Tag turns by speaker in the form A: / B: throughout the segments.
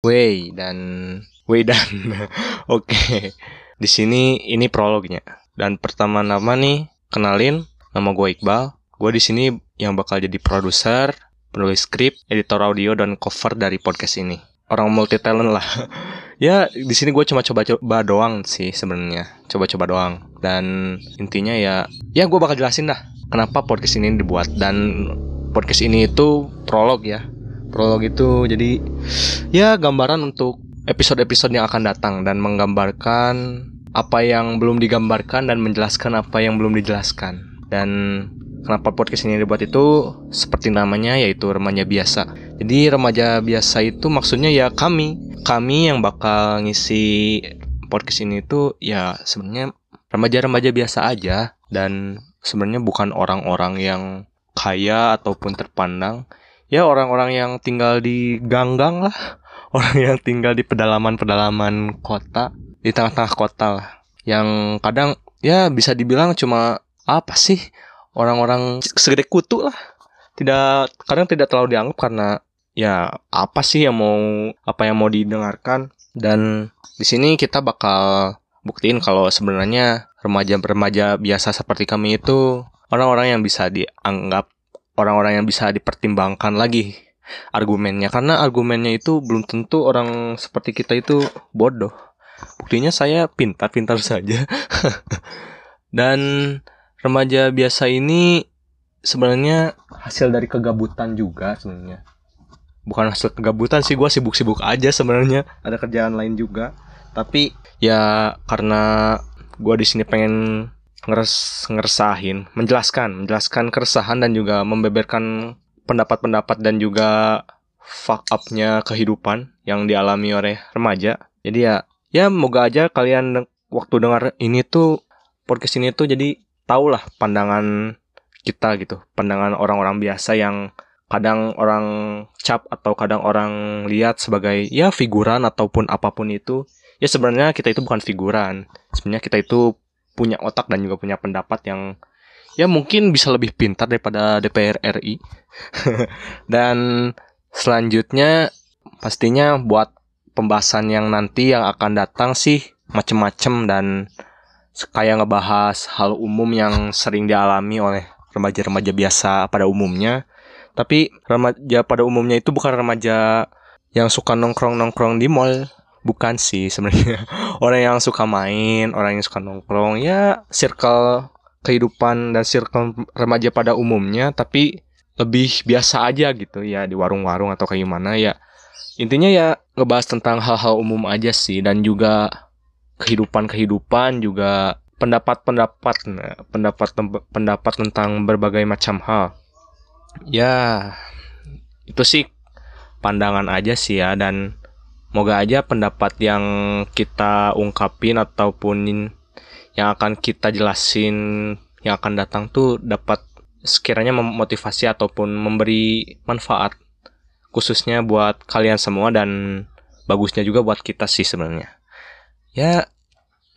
A: Wei dan Wei dan Oke. Di sini ini prolognya. Dan pertama nama nih kenalin nama gue Iqbal. Gue di sini yang bakal jadi produser, penulis skrip, editor audio dan cover dari podcast ini. Orang multi talent lah. ya di sini gue cuma coba-coba doang sih sebenarnya. Coba-coba doang. Dan intinya ya ya gue bakal jelasin dah kenapa podcast ini dibuat dan podcast ini itu prolog ya. Prolog itu jadi ya gambaran untuk episode-episode yang akan datang dan menggambarkan apa yang belum digambarkan dan menjelaskan apa yang belum dijelaskan. Dan kenapa podcast ini dibuat itu seperti namanya yaitu remaja biasa. Jadi remaja biasa itu maksudnya ya kami, kami yang bakal ngisi podcast ini itu ya sebenarnya remaja-remaja biasa aja dan sebenarnya bukan orang-orang yang kaya ataupun terpandang. Ya orang-orang yang tinggal di ganggang lah orang yang tinggal di pedalaman-pedalaman kota, di tengah-tengah kota lah. Yang kadang ya bisa dibilang cuma apa sih orang-orang segede kutu lah. Tidak kadang tidak terlalu dianggap karena ya apa sih yang mau apa yang mau didengarkan dan di sini kita bakal buktiin kalau sebenarnya remaja-remaja biasa seperti kami itu orang-orang yang bisa dianggap orang-orang yang bisa dipertimbangkan lagi argumennya. Karena argumennya itu belum tentu orang seperti kita itu bodoh. Buktinya saya pintar-pintar saja. Dan remaja biasa ini sebenarnya hasil dari kegabutan juga sebenarnya. Bukan hasil kegabutan sih gue sibuk-sibuk aja sebenarnya. Ada kerjaan lain juga. Tapi ya karena gue di sini pengen ngeres ngeresahin menjelaskan menjelaskan keresahan dan juga membeberkan pendapat-pendapat dan juga fuck up-nya kehidupan yang dialami oleh remaja. Jadi ya, ya moga aja kalian waktu dengar ini tuh podcast ini tuh jadi lah pandangan kita gitu, pandangan orang-orang biasa yang kadang orang cap atau kadang orang lihat sebagai ya figuran ataupun apa pun itu. Ya sebenarnya kita itu bukan figuran. Sebenarnya kita itu punya otak dan juga punya pendapat yang ya mungkin bisa lebih pintar daripada DPR RI. Dan selanjutnya pastinya buat pembahasan yang nanti yang akan datang sih macem-macem dan kayak ngebahas hal umum yang sering dialami oleh remaja-remaja biasa pada umumnya. Tapi remaja pada umumnya itu bukan remaja yang suka nongkrong-nongkrong di mall, bukan sih sebenarnya. Orang yang suka main, orang yang suka nongkrong, ya circle kehidupan dan circle remaja pada umumnya tapi lebih biasa aja gitu ya di warung-warung atau kayak gimana ya intinya ya ngebahas tentang hal-hal umum aja sih dan juga kehidupan-kehidupan juga pendapat-pendapat nah, pendapat pendapat tentang berbagai macam hal ya itu sih pandangan aja sih ya dan moga aja pendapat yang kita ungkapin ataupun yang akan kita jelasin yang akan datang tuh dapat sekiranya memotivasi ataupun memberi manfaat khususnya buat kalian semua dan bagusnya juga buat kita sih sebenarnya. Ya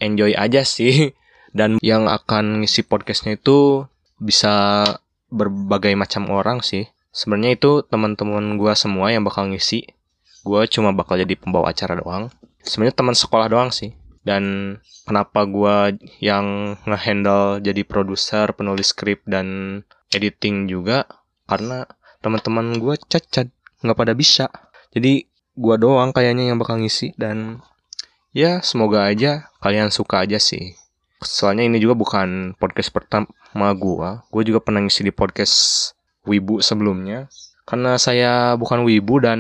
A: enjoy aja sih dan yang akan ngisi podcastnya itu bisa berbagai macam orang sih. Sebenarnya itu teman-teman gue semua yang bakal ngisi. Gue cuma bakal jadi pembawa acara doang. Sebenarnya teman sekolah doang sih dan kenapa gue yang ngehandle jadi produser, penulis skrip dan editing juga karena teman-teman gue cacat nggak pada bisa. Jadi gue doang kayaknya yang bakal ngisi dan ya semoga aja kalian suka aja sih. Soalnya ini juga bukan podcast pertama gue. Gue juga pernah ngisi di podcast Wibu sebelumnya. Karena saya bukan Wibu dan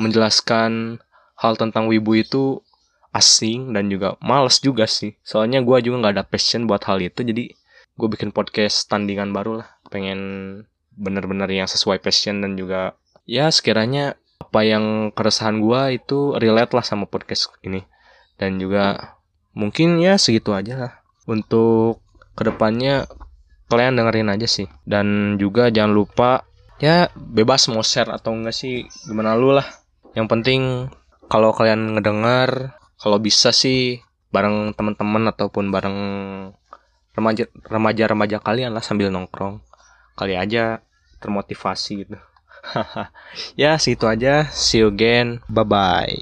A: menjelaskan hal tentang Wibu itu asing dan juga males juga sih. Soalnya gue juga nggak ada passion buat hal itu jadi gue bikin podcast tandingan baru lah. Pengen bener-bener yang sesuai passion dan juga ya sekiranya apa yang keresahan gue itu relate lah sama podcast ini. Dan juga mungkin ya segitu aja lah. Untuk ke depannya kalian dengerin aja sih. Dan juga jangan lupa ya bebas mau share atau enggak sih gimana lu lah yang penting kalau kalian ngedengar kalau bisa sih bareng teman-teman ataupun bareng remaja remaja kalian lah sambil nongkrong kali aja termotivasi gitu ya, segitu aja. See you again. Bye bye.